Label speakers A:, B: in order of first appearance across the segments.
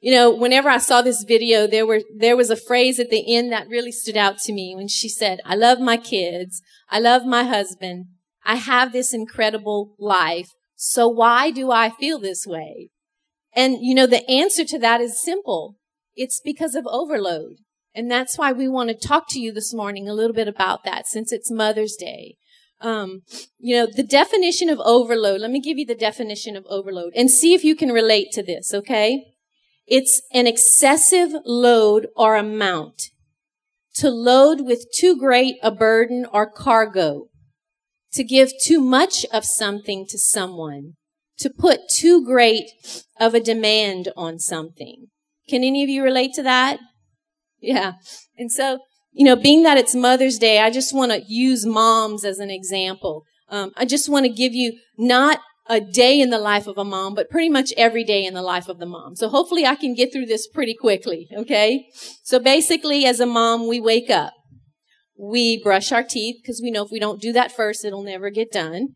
A: You know, whenever I saw this video, there were, there was a phrase at the end that really stood out to me when she said, I love my kids. I love my husband. I have this incredible life. So why do I feel this way? And, you know, the answer to that is simple. It's because of overload. And that's why we want to talk to you this morning a little bit about that since it's Mother's Day. Um, you know, the definition of overload, let me give you the definition of overload and see if you can relate to this, okay? It's an excessive load or amount. To load with too great a burden or cargo. To give too much of something to someone. To put too great of a demand on something. Can any of you relate to that? Yeah. And so, you know, being that it's Mother's Day, I just want to use moms as an example. Um, I just want to give you not a day in the life of a mom, but pretty much every day in the life of the mom. So hopefully I can get through this pretty quickly. Okay. So basically as a mom, we wake up. We brush our teeth because we know if we don't do that first, it'll never get done.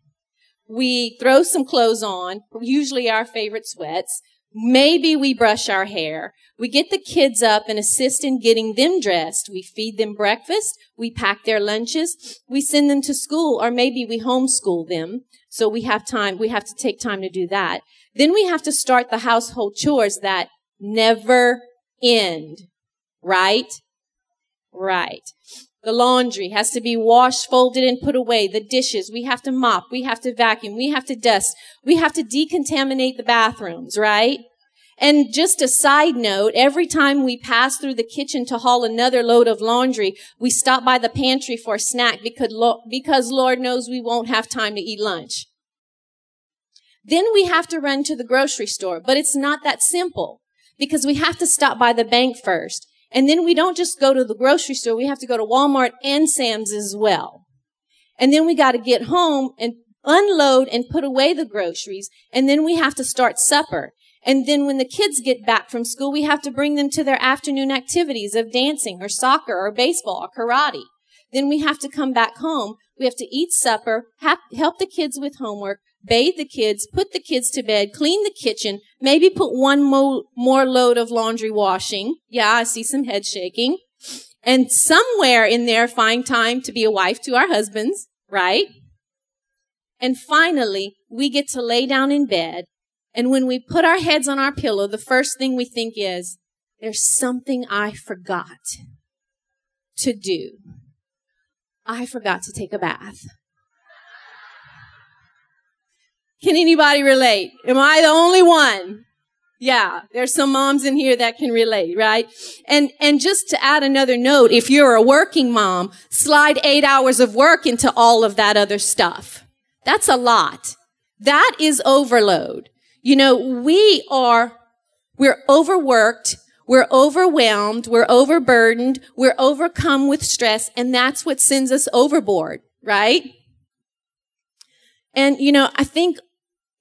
A: We throw some clothes on, usually our favorite sweats. Maybe we brush our hair. We get the kids up and assist in getting them dressed. We feed them breakfast. We pack their lunches. We send them to school or maybe we homeschool them. So we have time, we have to take time to do that. Then we have to start the household chores that never end. Right? Right. The laundry has to be washed, folded, and put away. The dishes, we have to mop, we have to vacuum, we have to dust, we have to decontaminate the bathrooms, right? And just a side note, every time we pass through the kitchen to haul another load of laundry, we stop by the pantry for a snack because, because Lord knows we won't have time to eat lunch. Then we have to run to the grocery store, but it's not that simple because we have to stop by the bank first. And then we don't just go to the grocery store, we have to go to Walmart and Sam's as well. And then we got to get home and unload and put away the groceries. And then we have to start supper. And then when the kids get back from school, we have to bring them to their afternoon activities of dancing or soccer or baseball or karate. Then we have to come back home. We have to eat supper, help the kids with homework, bathe the kids, put the kids to bed, clean the kitchen, maybe put one mo- more load of laundry washing. Yeah, I see some head shaking. And somewhere in there, find time to be a wife to our husbands, right? And finally, we get to lay down in bed and when we put our heads on our pillow, the first thing we think is, there's something I forgot to do. I forgot to take a bath. Can anybody relate? Am I the only one? Yeah, there's some moms in here that can relate, right? And, and just to add another note, if you're a working mom, slide eight hours of work into all of that other stuff. That's a lot. That is overload. You know, we are, we're overworked. We're overwhelmed. We're overburdened. We're overcome with stress. And that's what sends us overboard, right? And, you know, I think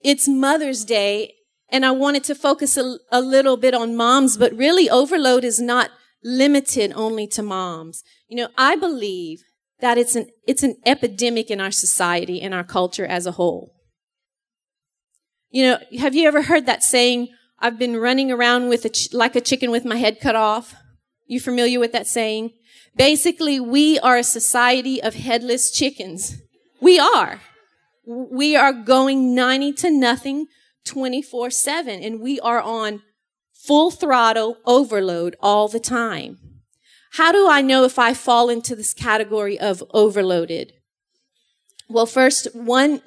A: it's Mother's Day and I wanted to focus a, a, little bit on moms, but really overload is not limited only to moms. You know, I believe that it's an, it's an epidemic in our society and our culture as a whole. You know, have you ever heard that saying, I've been running around with a ch- like a chicken with my head cut off? You familiar with that saying? Basically, we are a society of headless chickens. We are. We are going 90 to nothing 24 7 and we are on full throttle overload all the time. How do I know if I fall into this category of overloaded? Well, first, one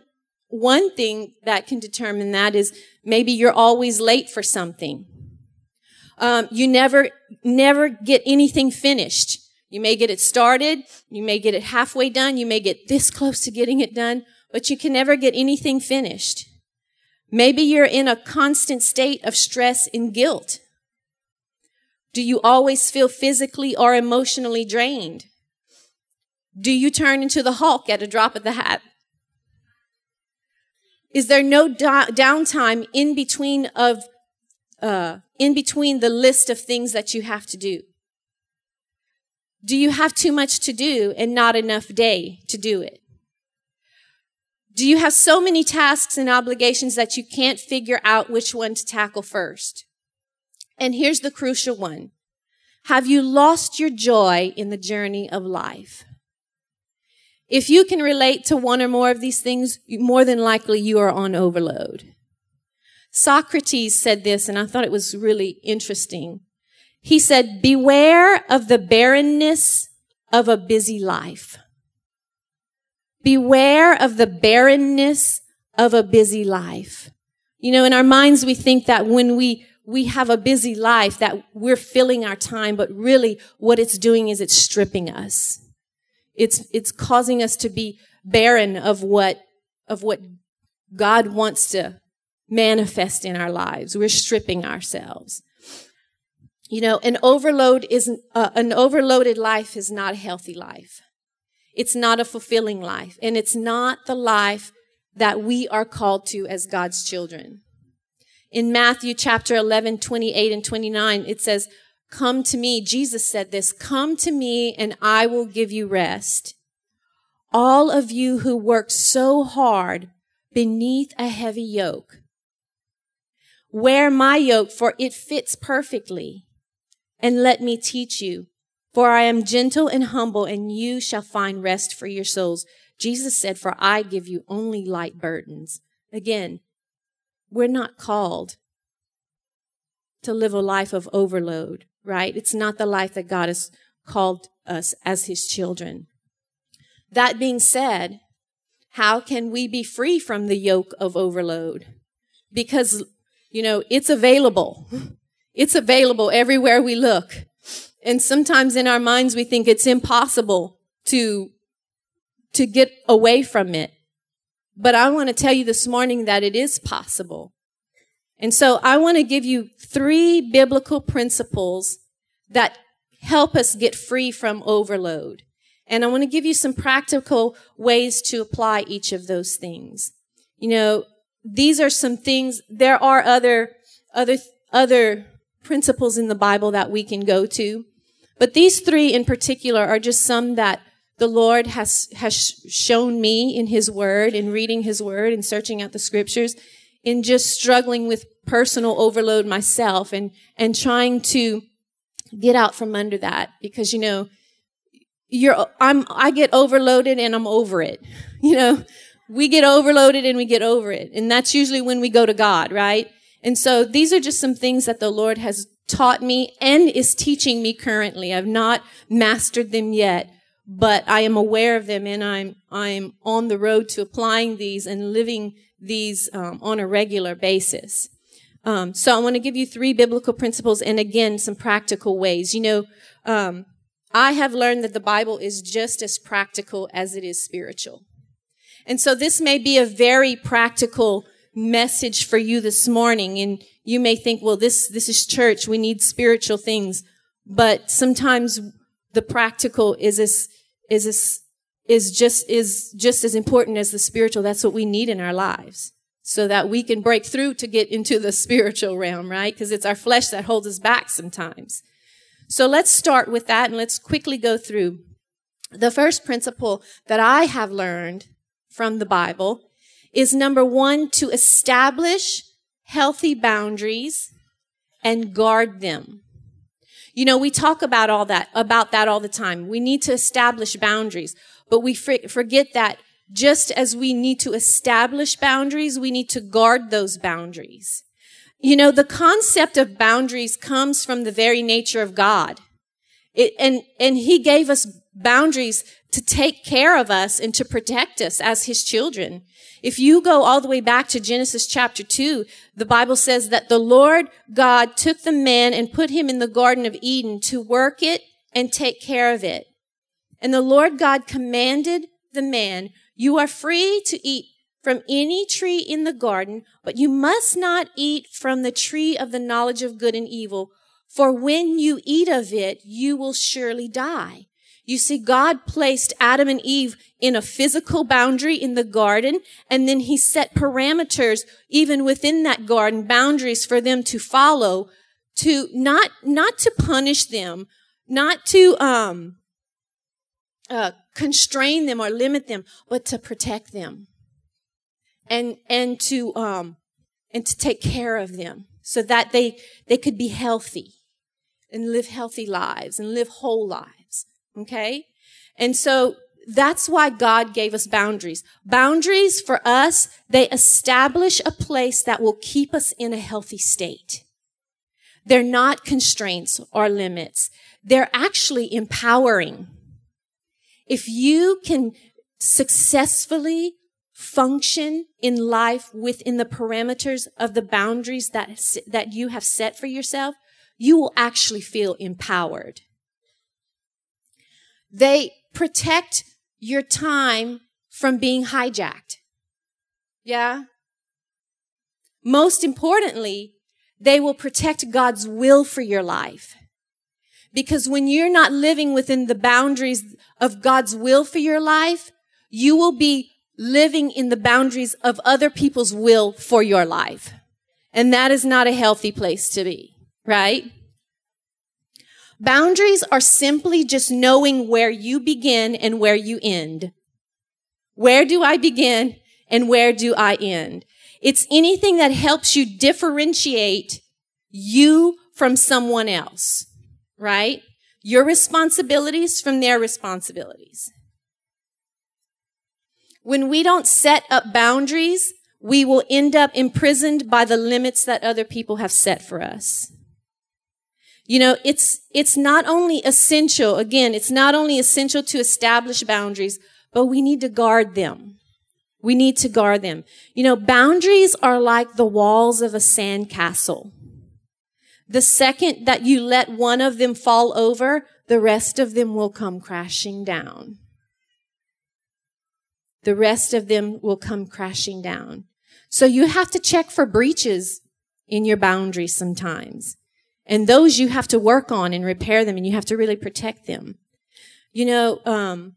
A: one thing that can determine that is maybe you're always late for something. Um, you never, never get anything finished. You may get it started. You may get it halfway done. You may get this close to getting it done, but you can never get anything finished. Maybe you're in a constant state of stress and guilt. Do you always feel physically or emotionally drained? Do you turn into the Hulk at a drop of the hat? Is there no da- downtime in between of uh, in between the list of things that you have to do? Do you have too much to do and not enough day to do it? Do you have so many tasks and obligations that you can't figure out which one to tackle first? And here's the crucial one. Have you lost your joy in the journey of life? If you can relate to one or more of these things, more than likely you are on overload. Socrates said this, and I thought it was really interesting. He said, beware of the barrenness of a busy life. Beware of the barrenness of a busy life. You know, in our minds, we think that when we, we have a busy life, that we're filling our time, but really what it's doing is it's stripping us. It's, it's causing us to be barren of what, of what God wants to manifest in our lives. We're stripping ourselves. You know, an overload isn't, uh, an overloaded life is not a healthy life. It's not a fulfilling life. And it's not the life that we are called to as God's children. In Matthew chapter 11, 28 and 29, it says, Come to me. Jesus said this, come to me and I will give you rest. All of you who work so hard beneath a heavy yoke. Wear my yoke for it fits perfectly and let me teach you. For I am gentle and humble and you shall find rest for your souls. Jesus said, for I give you only light burdens. Again, we're not called to live a life of overload right? It's not the life that God has called us as his children. That being said, how can we be free from the yoke of overload? Because, you know, it's available. It's available everywhere we look. And sometimes in our minds we think it's impossible to, to get away from it. But I want to tell you this morning that it is possible. And so I want to give you three biblical principles that help us get free from overload. And I want to give you some practical ways to apply each of those things. You know, these are some things, there are other, other, other principles in the Bible that we can go to. But these three in particular are just some that the Lord has, has shown me in His Word, in reading His Word in searching out the scriptures in just struggling with personal overload myself and, and trying to get out from under that because, you know, you're, I'm, I get overloaded and I'm over it. You know, we get overloaded and we get over it. And that's usually when we go to God, right? And so these are just some things that the Lord has taught me and is teaching me currently. I've not mastered them yet, but I am aware of them and I'm, I'm on the road to applying these and living these um, on a regular basis. Um, so I want to give you three biblical principles and again some practical ways. You know, um, I have learned that the Bible is just as practical as it is spiritual. And so this may be a very practical message for you this morning. And you may think, well, this, this is church. We need spiritual things. But sometimes the practical is as, is as, is just, is just as important as the spiritual. That's what we need in our lives so that we can break through to get into the spiritual realm, right? Because it's our flesh that holds us back sometimes. So let's start with that and let's quickly go through. The first principle that I have learned from the Bible is number one, to establish healthy boundaries and guard them. You know, we talk about all that, about that all the time. We need to establish boundaries, but we forget that just as we need to establish boundaries, we need to guard those boundaries. You know, the concept of boundaries comes from the very nature of God. It, and, and he gave us boundaries to take care of us and to protect us as his children. If you go all the way back to Genesis chapter 2, the Bible says that the Lord God took the man and put him in the Garden of Eden to work it and take care of it. And the Lord God commanded the man, you are free to eat from any tree in the garden, but you must not eat from the tree of the knowledge of good and evil, for when you eat of it, you will surely die. You see, God placed Adam and Eve in a physical boundary in the garden, and then he set parameters even within that garden, boundaries for them to follow, to not, not to punish them, not to, um, uh, constrain them or limit them, but to protect them and, and to, um, and to take care of them. so that they, they could be healthy and live healthy lives and live whole lives. Okay? And so that's why God gave us boundaries. Boundaries for us, they establish a place that will keep us in a healthy state. They're not constraints or limits. They're actually empowering. If you can successfully function in life within the parameters of the boundaries that, that you have set for yourself, you will actually feel empowered. They protect your time from being hijacked. Yeah? Most importantly, they will protect God's will for your life. Because when you're not living within the boundaries of God's will for your life, you will be living in the boundaries of other people's will for your life. And that is not a healthy place to be, right? Boundaries are simply just knowing where you begin and where you end. Where do I begin and where do I end? It's anything that helps you differentiate you from someone else, right? Your responsibilities from their responsibilities. When we don't set up boundaries, we will end up imprisoned by the limits that other people have set for us. You know, it's, it's not only essential, again, it's not only essential to establish boundaries, but we need to guard them. We need to guard them. You know, boundaries are like the walls of a sand castle. The second that you let one of them fall over, the rest of them will come crashing down. The rest of them will come crashing down. So you have to check for breaches in your boundaries sometimes. And those you have to work on and repair them and you have to really protect them. You know, um,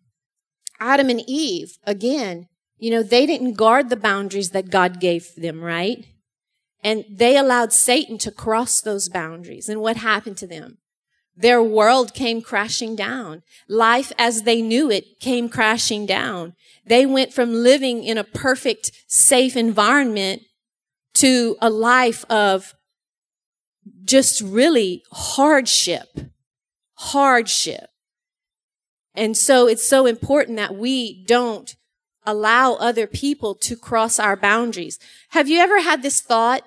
A: Adam and Eve, again, you know, they didn't guard the boundaries that God gave them, right? And they allowed Satan to cross those boundaries. And what happened to them? Their world came crashing down. Life as they knew it came crashing down. They went from living in a perfect, safe environment to a life of just really hardship. Hardship. And so it's so important that we don't allow other people to cross our boundaries. Have you ever had this thought?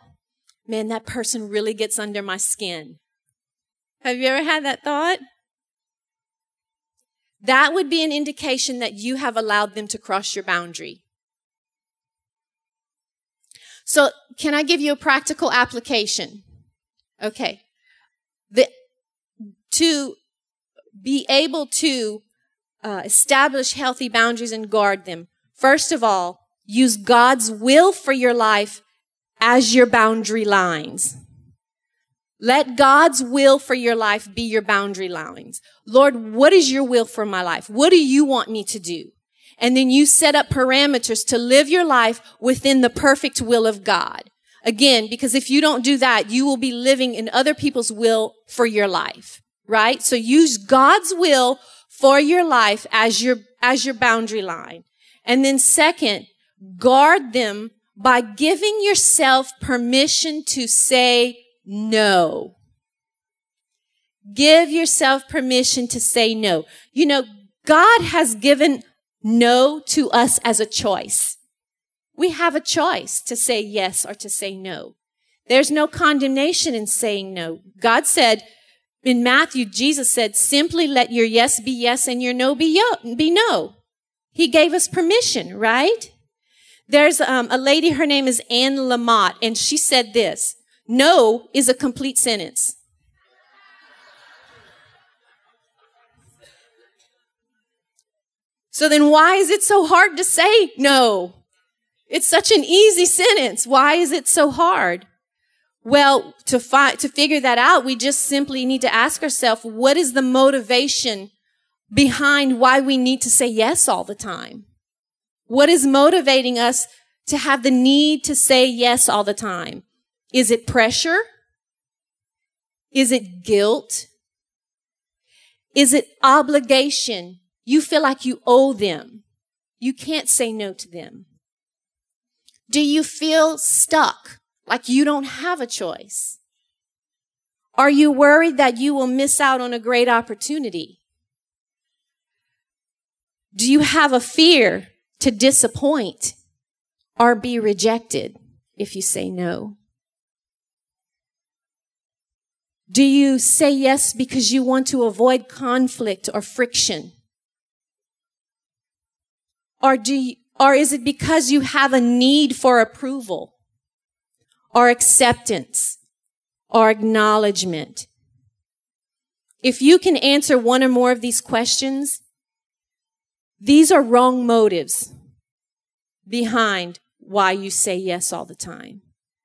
A: Man, that person really gets under my skin. Have you ever had that thought? That would be an indication that you have allowed them to cross your boundary. So, can I give you a practical application? Okay. The, to be able to uh, establish healthy boundaries and guard them, first of all, use God's will for your life as your boundary lines. Let God's will for your life be your boundary lines. Lord, what is your will for my life? What do you want me to do? And then you set up parameters to live your life within the perfect will of God. Again, because if you don't do that, you will be living in other people's will for your life, right? So use God's will for your life as your, as your boundary line. And then second, guard them by giving yourself permission to say no. Give yourself permission to say no. You know, God has given no to us as a choice. We have a choice to say yes or to say no. There's no condemnation in saying no. God said in Matthew, Jesus said, simply let your yes be yes and your no be, yo- be no. He gave us permission, right? There's um, a lady, her name is Anne Lamott, and she said this, no is a complete sentence. So then why is it so hard to say no? It's such an easy sentence. Why is it so hard? Well, to fi- to figure that out, we just simply need to ask ourselves, what is the motivation behind why we need to say yes all the time? What is motivating us to have the need to say yes all the time? Is it pressure? Is it guilt? Is it obligation? You feel like you owe them. You can't say no to them. Do you feel stuck? Like you don't have a choice? Are you worried that you will miss out on a great opportunity? Do you have a fear to disappoint or be rejected if you say no? Do you say yes because you want to avoid conflict or friction? Or do you, or is it because you have a need for approval or acceptance or acknowledgement? If you can answer one or more of these questions, these are wrong motives behind why you say yes all the time.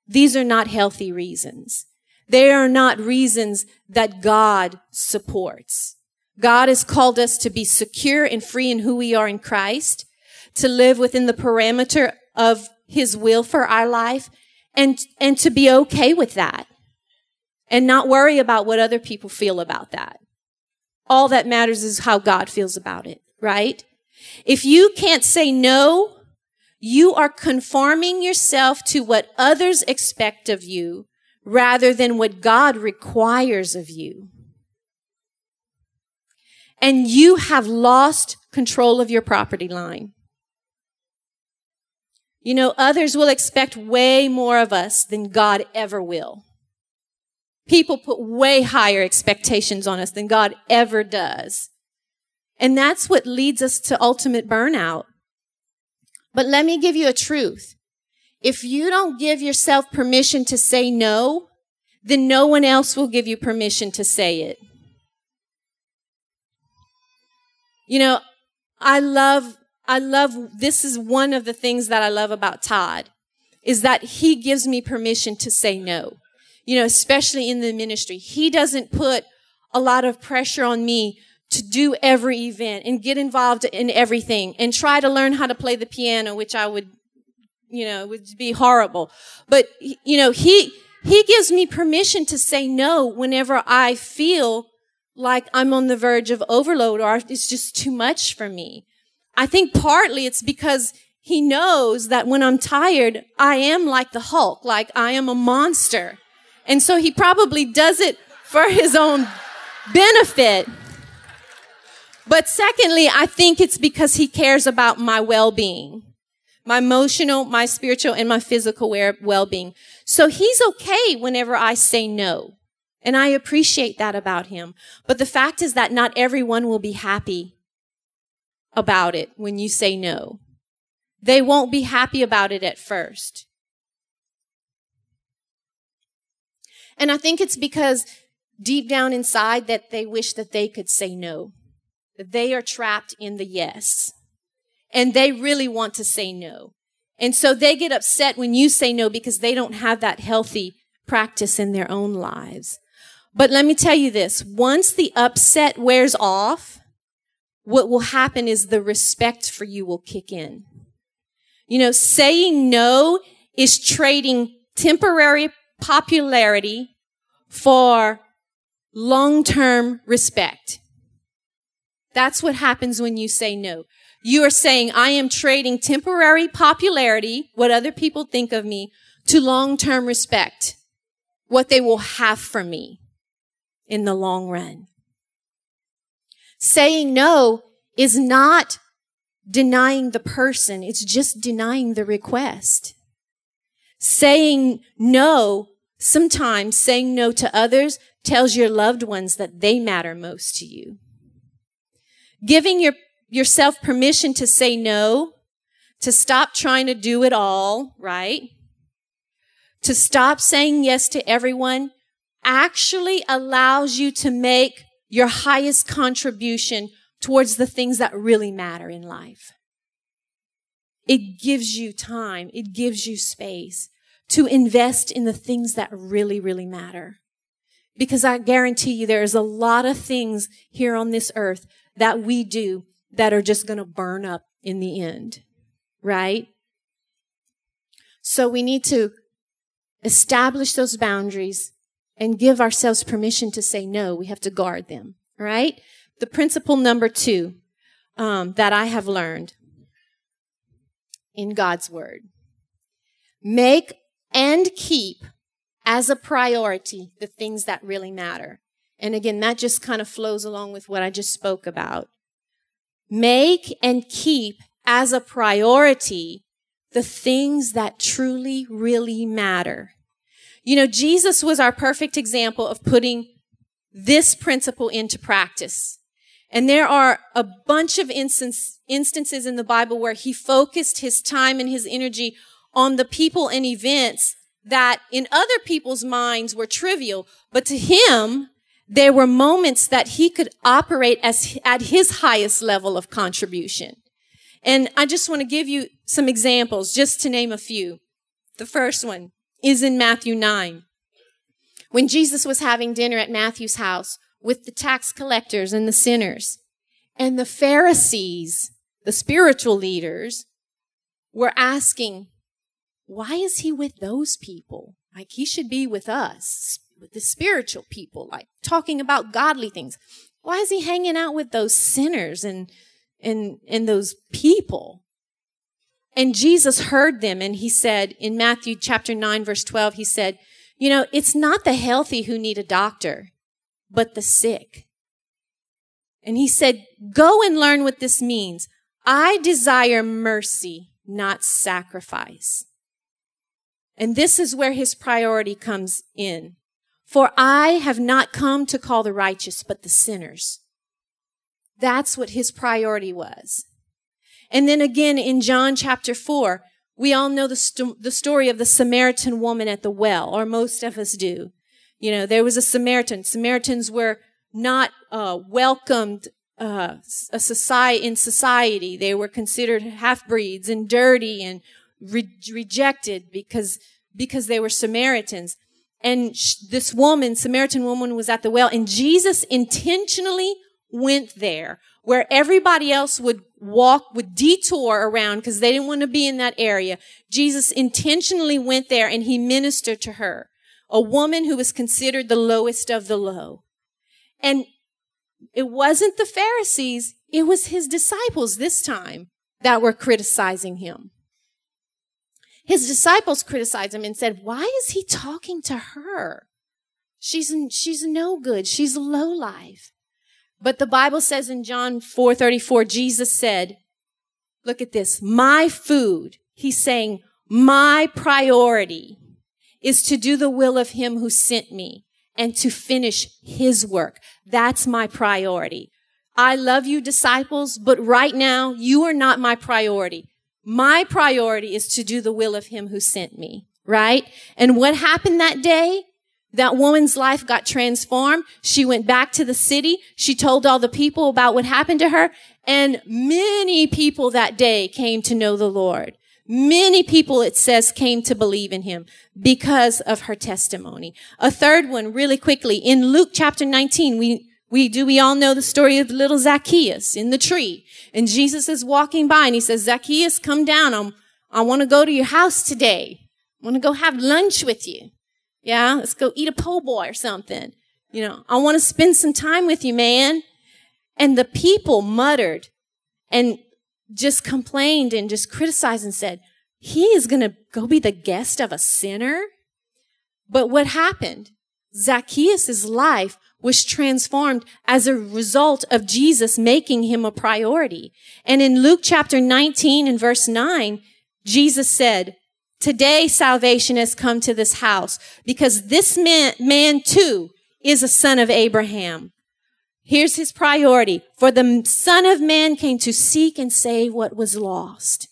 A: These are not healthy reasons. They are not reasons that God supports. God has called us to be secure and free in who we are in Christ, to live within the parameter of his will for our life and, and to be okay with that and not worry about what other people feel about that. All that matters is how God feels about it, right? If you can't say no, you are conforming yourself to what others expect of you rather than what God requires of you. And you have lost control of your property line. You know, others will expect way more of us than God ever will. People put way higher expectations on us than God ever does. And that's what leads us to ultimate burnout. But let me give you a truth. If you don't give yourself permission to say no, then no one else will give you permission to say it. You know, I love, I love, this is one of the things that I love about Todd is that he gives me permission to say no. You know, especially in the ministry. He doesn't put a lot of pressure on me to do every event and get involved in everything and try to learn how to play the piano, which I would you know, would be horrible. But, you know, he, he gives me permission to say no whenever I feel like I'm on the verge of overload or it's just too much for me. I think partly it's because he knows that when I'm tired, I am like the Hulk, like I am a monster. And so he probably does it for his own benefit. But secondly, I think it's because he cares about my well-being my emotional, my spiritual, and my physical well-being. So he's okay whenever I say no. And I appreciate that about him. But the fact is that not everyone will be happy about it when you say no. They won't be happy about it at first. And I think it's because deep down inside that they wish that they could say no. That they are trapped in the yes and they really want to say no. And so they get upset when you say no because they don't have that healthy practice in their own lives. But let me tell you this, once the upset wears off, what will happen is the respect for you will kick in. You know, saying no is trading temporary popularity for long-term respect. That's what happens when you say no. You are saying, I am trading temporary popularity, what other people think of me, to long-term respect, what they will have from me in the long run. Saying no is not denying the person. It's just denying the request. Saying no, sometimes saying no to others tells your loved ones that they matter most to you. Giving your yourself permission to say no, to stop trying to do it all, right? To stop saying yes to everyone actually allows you to make your highest contribution towards the things that really matter in life. It gives you time. It gives you space to invest in the things that really, really matter. Because I guarantee you there is a lot of things here on this earth that we do that are just going to burn up in the end, right? So we need to establish those boundaries and give ourselves permission to say no. We have to guard them, right? The principle number two um, that I have learned in God's word. Make and keep as a priority the things that really matter. And again, that just kind of flows along with what I just spoke about. Make and keep as a priority the things that truly, really matter. You know, Jesus was our perfect example of putting this principle into practice. And there are a bunch of instance, instances in the Bible where he focused his time and his energy on the people and events that in other people's minds were trivial, but to him, there were moments that he could operate as at his highest level of contribution. And I just want to give you some examples, just to name a few. The first one is in Matthew 9. When Jesus was having dinner at Matthew's house with the tax collectors and the sinners, and the Pharisees, the spiritual leaders, were asking, why is he with those people? Like he should be with us, with the spiritual people, like talking about godly things. Why is he hanging out with those sinners and, and, and those people? And Jesus heard them and he said in Matthew chapter 9 verse 12, he said, you know, it's not the healthy who need a doctor, but the sick. And he said, go and learn what this means. I desire mercy, not sacrifice. And this is where his priority comes in. For I have not come to call the righteous, but the sinners. That's what his priority was. And then again in John chapter 4, we all know the, the story of the Samaritan woman at the well, or most of us do. You know, there was a Samaritan. Samaritans were not uh, welcomed uh, a society in society. They were considered half breeds and dirty and re- rejected because because they were Samaritans. And sh- this woman, Samaritan woman, was at the well, and Jesus intentionally went there where everybody else would walk, would detour around because they didn't want to be in that area. Jesus intentionally went there and he ministered to her, a woman who was considered the lowest of the low. And it wasn't the Pharisees, it was his disciples this time that were criticizing him. His disciples criticized him and said, why is he talking to her? She's, she's no good. She's low life. But the Bible says in John 4:34 Jesus said, look at this, my food. He's saying, my priority is to do the will of him who sent me and to finish his work. That's my priority. I love you disciples, but right now you are not my priority. My priority is to do the will of him who sent me, right? And what happened that day? That woman's life got transformed. She went back to the city. She told all the people about what happened to her. And many people that day came to know the Lord. Many people, it says, came to believe in him because of her testimony. A third one, really quickly, in Luke chapter 19, we, we, do we all know the story of little Zacchaeus in the tree? And Jesus is walking by and he says, Zacchaeus, come down. I'm, I want to go to your house today. I want to go have lunch with you. Yeah. Let's go eat a po' boy or something. You know, I want to spend some time with you, man. And the people muttered and just complained and just criticized and said, he is going to go be the guest of a sinner. But what happened? Zacchaeus' life was transformed as a result of Jesus making him a priority. And in Luke chapter 19 and verse 9, Jesus said, Today salvation has come to this house because this man, man too is a son of Abraham. Here's his priority. For the son of man came to seek and save what was lost.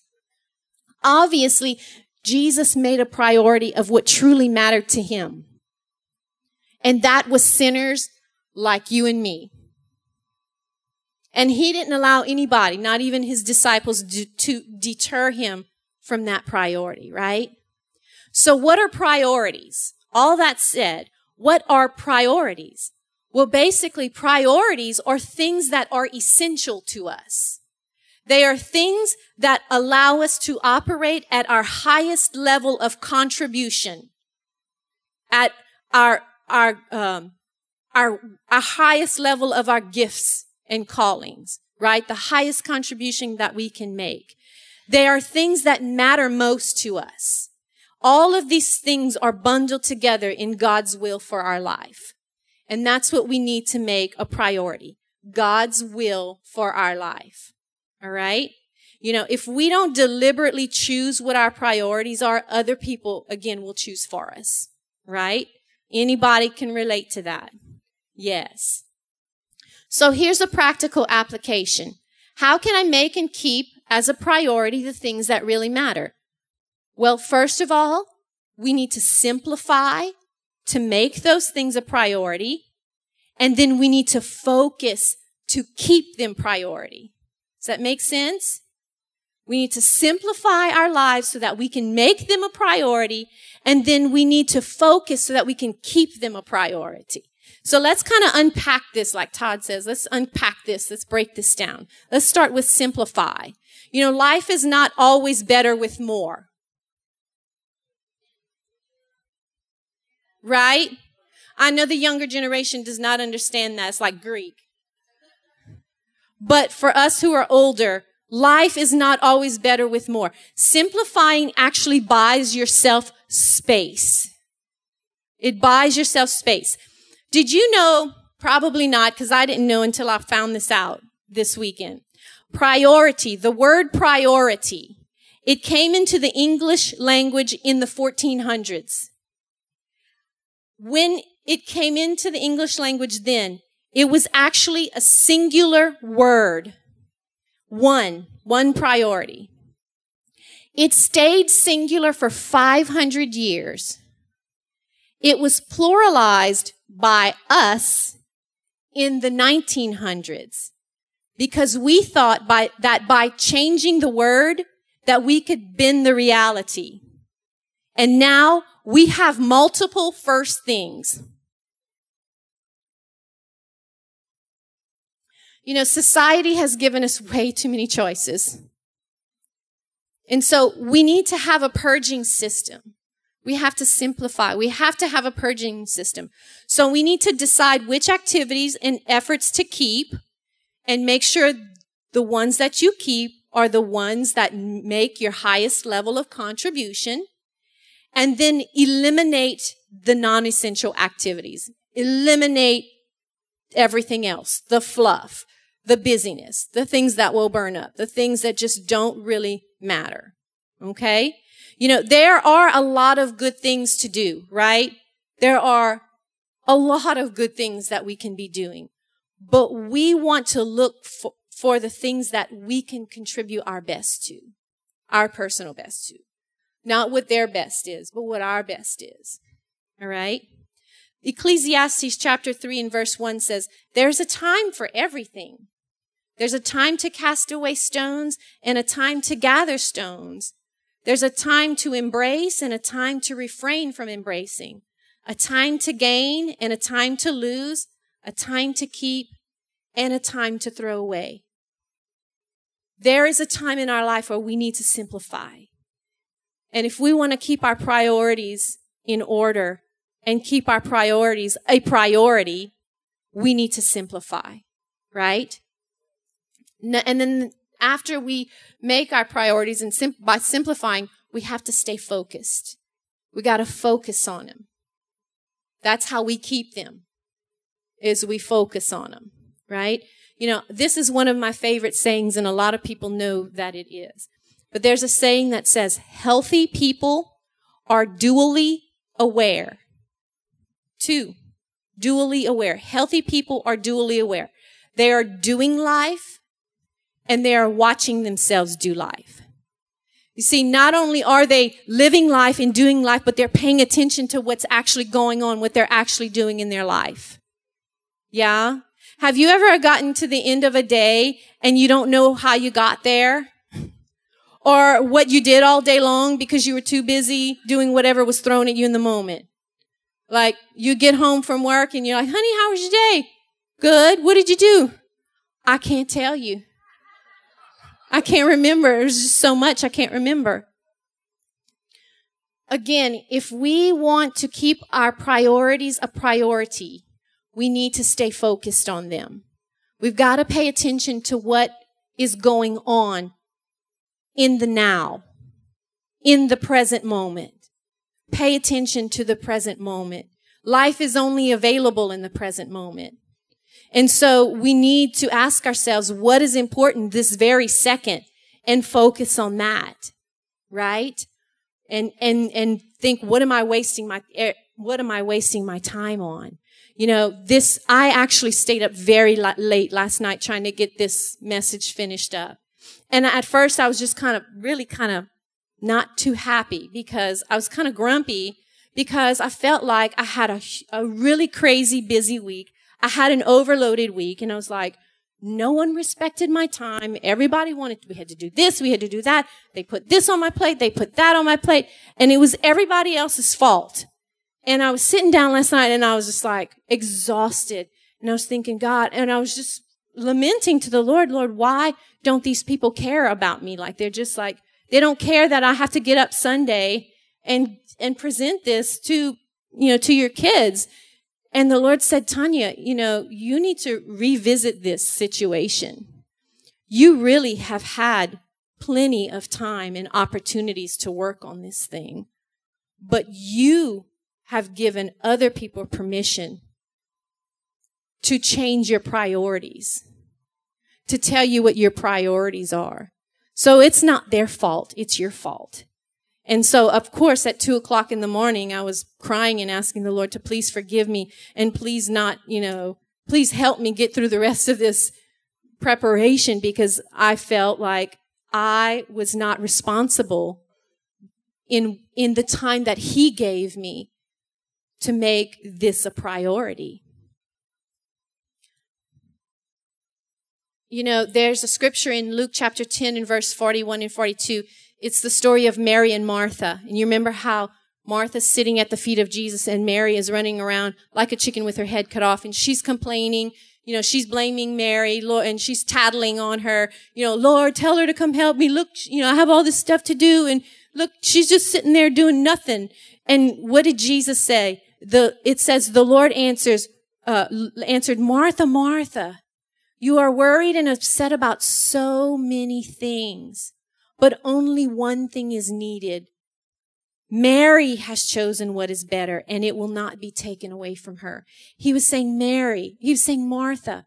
A: Obviously, Jesus made a priority of what truly mattered to him. And that was sinners like you and me. And he didn't allow anybody, not even his disciples, to, deter him from that priority, right? So what are priorities? All that said, what are priorities? Well, basically, priorities are things that are essential to us. They are things that allow us to operate at our highest level of contribution, at our, our, um, our, our highest level of our gifts and callings, right? The highest contribution that we can make. They are things that matter most to us. All of these things are bundled together in God's will for our life. And that's what we need to make a priority. God's will for our life. All right? You know, if we don't deliberately choose what our priorities are, other people, again, will choose for us. Right? Anybody can relate to that. Yes. So here's a practical application. How can I make and keep as a priority the things that really matter? Well, first of all, we need to simplify to make those things a priority. And then we need to focus to keep them priority. Does that make sense? We need to simplify our lives so that we can make them a priority. And then we need to focus so that we can keep them a priority. So let's kind of unpack this, like Todd says. Let's unpack this. Let's break this down. Let's start with simplify. You know, life is not always better with more. Right? I know the younger generation does not understand that. It's like Greek. But for us who are older, life is not always better with more. Simplifying actually buys yourself space. It buys yourself space. Did you know? Probably not, because I didn't know until I found this out this weekend. Priority, the word priority, it came into the English language in the 1400s. When it came into the English language then, it was actually a singular word. One, one priority. It stayed singular for 500 years. It was pluralized by us in the 1900s because we thought by, that by changing the word that we could bend the reality. And now we have multiple first things. You know, society has given us way too many choices. And so we need to have a purging system. We have to simplify. We have to have a purging system. So we need to decide which activities and efforts to keep and make sure the ones that you keep are the ones that make your highest level of contribution and then eliminate the non-essential activities. Eliminate everything else, the fluff, the busyness, the things that will burn up, the things that just don't really matter. Okay? You know, there are a lot of good things to do, right? There are a lot of good things that we can be doing, but we want to look for, for the things that we can contribute our best to, our personal best to. Not what their best is, but what our best is. All right? Ecclesiastes chapter 3 and verse 1 says, There's a time for everything. There's a time to cast away stones and a time to gather stones. There's a time to embrace and a time to refrain from embracing. A time to gain and a time to lose. A time to keep and a time to throw away. There is a time in our life where we need to simplify. And if we want to keep our priorities in order and keep our priorities a priority, we need to simplify, right? And then after we make our priorities and sim- by simplifying, we have to stay focused. We got to focus on them. That's how we keep them is we focus on them, right? You know, this is one of my favorite sayings and a lot of people know that it is. But there's a saying that says healthy people are dually aware. Two, dually aware. Healthy people are dually aware. They are doing life and they are watching themselves do life. You see, not only are they living life and doing life, but they're paying attention to what's actually going on, what they're actually doing in their life. Yeah? Have you ever gotten to the end of a day and you don't know how you got there? or what you did all day long because you were too busy doing whatever was thrown at you in the moment. Like you get home from work and you're like, honey, how was your day? Good. What did you do? I can't tell you. I can't remember. There's just so much I can't remember. Again, if we want to keep our priorities a priority, we need to stay focused on them. We've got to pay attention to what is going on in the now, in the present moment. Pay attention to the present moment. Life is only available in the present moment. And so we need to ask ourselves, what is important this very second and focus on that, right? And, and, and think, what am I wasting my, eh, what am I wasting my time on? You know, this, I actually stayed up very late last night trying to get this message finished up. And at first I was just kind of, really kind of not too happy because I was kind of grumpy because I felt like I had a, a really crazy busy week. I had an overloaded week and I was like, no one respected my time. Everybody wanted, we had to do this, we had to do that. They put this on my plate, they put that on my plate, and it was everybody else's fault. And I was sitting down last night and I was just like exhausted. And I was thinking, God, and I was just lamenting to the Lord, Lord, why don't these people care about me? Like they're just like, they don't care that I have to get up Sunday and, and present this to, you know, to your kids. And the Lord said, Tonya, you know, you need to revisit this situation. You really have had plenty of time and opportunities to work on this thing, but you have given other people permission to change your priorities, to tell you what your priorities are. So it's not their fault, it's your fault. And so, of course, at two o'clock in the morning, I was crying and asking the Lord to please forgive me and please not, you know, please help me get through the rest of this preparation because I felt like I was not responsible in, in the time that He gave me to make this a priority. You know, there's a scripture in Luke chapter 10 and verse 41 and 42 it's the story of Mary and Martha. And you remember how Martha's sitting at the feet of Jesus and Mary is running around like a chicken with her head cut off and she's complaining. You know, she's blaming Mary, Lord, and she's tattling on her. You know, Lord, tell her to come help me. Look, you know, I have all this stuff to do and look, she's just sitting there doing nothing. And what did Jesus say? The, it says the Lord answers, uh, answered, Martha, Martha, you are worried and upset about so many things but only one thing is needed. Mary has chosen what is better and it will not be taken away from her. He was saying Mary, he was saying Martha,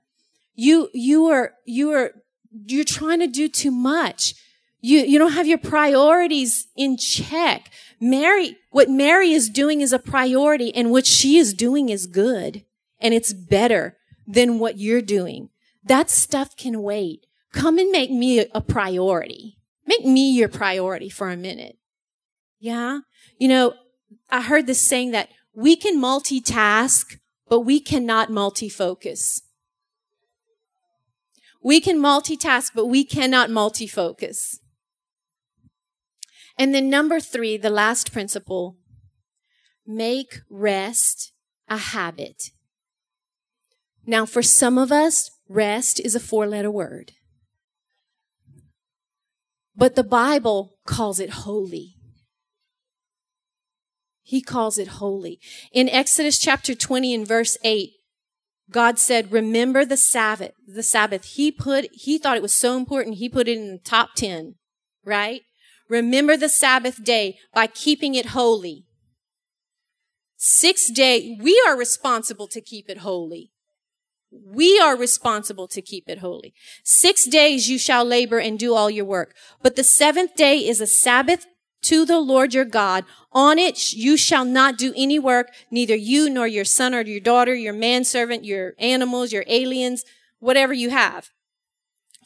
A: you, you are, you are, you're trying to do too much. You, you don't have your priorities in check. Mary, what Mary is doing is a priority and what she is doing is good and it's better than what you're doing. That stuff can wait. Come and make me a priority. Make me your priority for a minute. Yeah. You know, I heard this saying that we can multitask, but we cannot multifocus. We can multitask, but we cannot multifocus. And then number three, the last principle, make rest a habit. Now, for some of us, rest is a four letter word. But the Bible calls it holy. He calls it holy. In Exodus chapter 20 and verse 8, God said, remember the Sabbath, the Sabbath. He put, he thought it was so important. He put it in the top 10, right? Remember the Sabbath day by keeping it holy. Six day, we are responsible to keep it holy. We are responsible to keep it holy. Six days you shall labor and do all your work. But the seventh day is a Sabbath to the Lord your God. On it you shall not do any work, neither you nor your son or your daughter, your manservant, your animals, your aliens, whatever you have.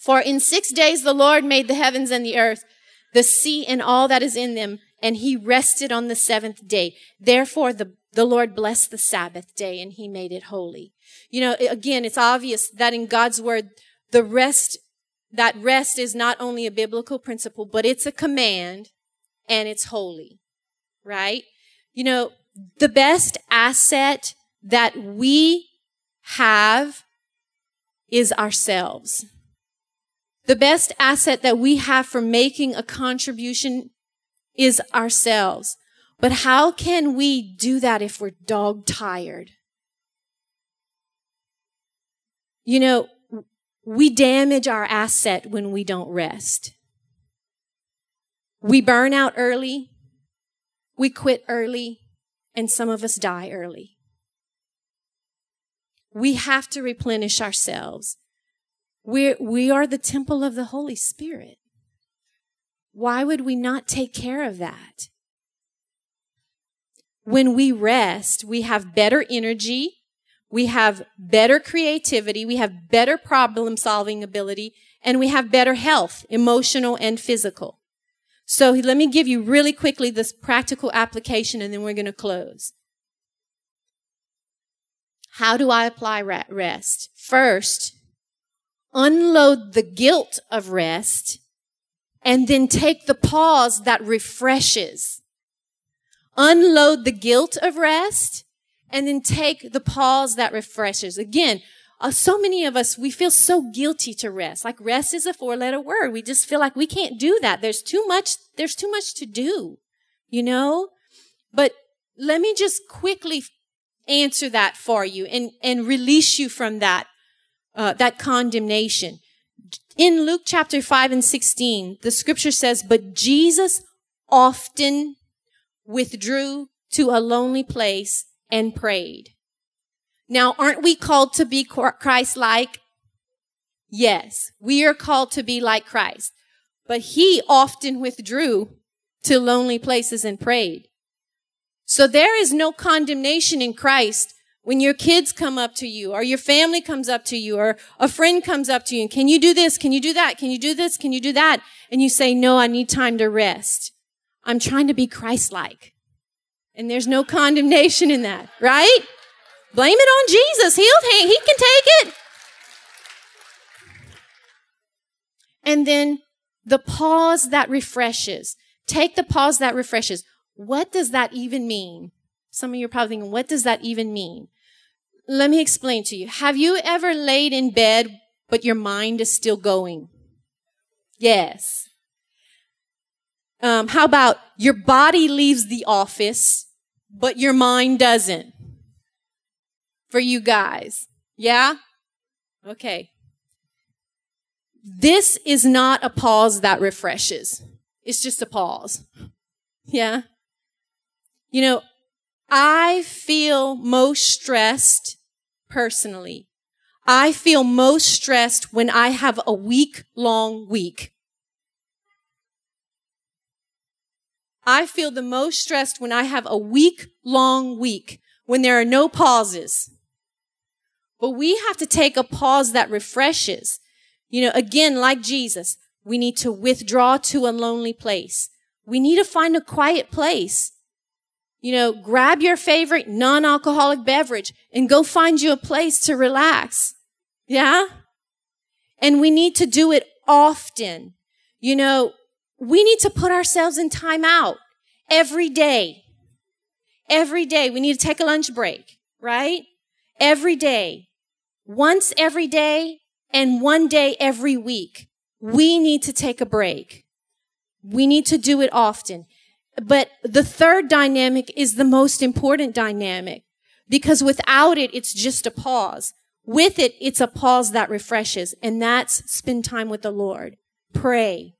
A: For in six days the Lord made the heavens and the earth, the sea and all that is in them, and he rested on the seventh day. Therefore the, the Lord blessed the Sabbath day and he made it holy. You know, again, it's obvious that in God's word, the rest, that rest is not only a biblical principle, but it's a command and it's holy, right? You know, the best asset that we have is ourselves. The best asset that we have for making a contribution is ourselves. But how can we do that if we're dog tired? You know, we damage our asset when we don't rest. We burn out early. we quit early and some of us die early. We have to replenish ourselves. We're, we are the temple of the Holy Spirit. Why would we not take care of that? When we rest, we have better energy, we have better creativity, we have better problem solving ability, and we have better health, emotional and physical. So let me give you really quickly this practical application and then we're going to close. How do I apply rest? First, unload the guilt of rest and then take the pause that refreshes. Unload the guilt of rest and then take the pause that refreshes. Again, uh, so many of us, we feel so guilty to rest. Like rest is a four letter word. We just feel like we can't do that. There's too much, there's too much to do, you know? But let me just quickly answer that for you and, and release you from that, uh, that condemnation. In Luke chapter 5 and 16, the scripture says, but Jesus often withdrew to a lonely place and prayed. Now, aren't we called to be Christ-like? Yes, we are called to be like Christ. But he often withdrew to lonely places and prayed. So there is no condemnation in Christ when your kids come up to you or your family comes up to you or a friend comes up to you and can you do this? Can you do that? Can you do this? Can you do that? And you say, no, I need time to rest. I'm trying to be Christ-like. And there's no condemnation in that, right? Blame it on Jesus. He'll, he can take it. And then the pause that refreshes. Take the pause that refreshes. What does that even mean? Some of you are probably thinking, what does that even mean? Let me explain to you. Have you ever laid in bed, but your mind is still going? Yes. Um, how about your body leaves the office, but your mind doesn't? For you guys. Yeah? Okay. This is not a pause that refreshes. It's just a pause. Yeah? You know, I feel most stressed personally. I feel most stressed when I have a week long week. I feel the most stressed when I have a week long week, when there are no pauses. But we have to take a pause that refreshes. You know, again, like Jesus, we need to withdraw to a lonely place. We need to find a quiet place you know, grab your favorite non-alcoholic beverage and go find you a place to relax. Yeah? And we need to do it often. You know, we need to put ourselves in time out every day. Every day. We need to take a lunch break, right? Every day. Once every day and one day every week. We need to take a break. We need to do it often. But the third dynamic is the most important dynamic because without it, it's just a pause. With it, it's a pause that refreshes and that's spend time with the Lord. Pray.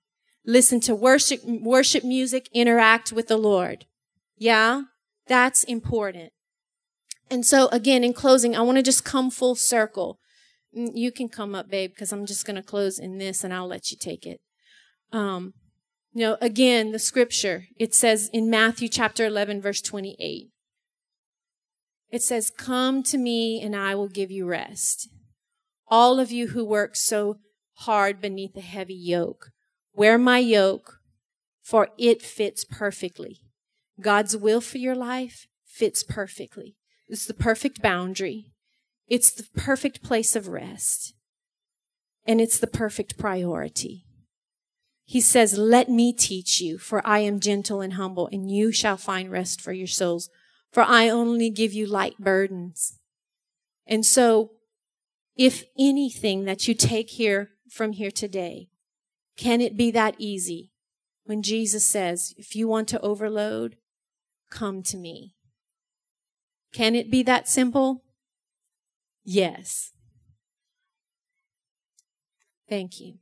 A: Listen to worship, worship music, interact with the Lord. Yeah? That's important. And so again, in closing, I want to just come full circle. Mm, you can come up, babe, because I'm just going to close in this and I'll let you take it. Um, you know, again, the scripture, it says in Matthew chapter 11, verse 28. It says, Come to me and I will give you rest. All of you who work so hard beneath a heavy yoke, wear my yoke, for it fits perfectly. God's will for your life fits perfectly. It's the perfect boundary. It's the perfect place of rest. And it's the perfect priority. He says, let me teach you, for I am gentle and humble, and you shall find rest for your souls. For I only give you light burdens. And so, if anything that you take here from here today, can it be that easy when Jesus says, if you want to overload, come to me? Can it be that simple? Yes. Thank you.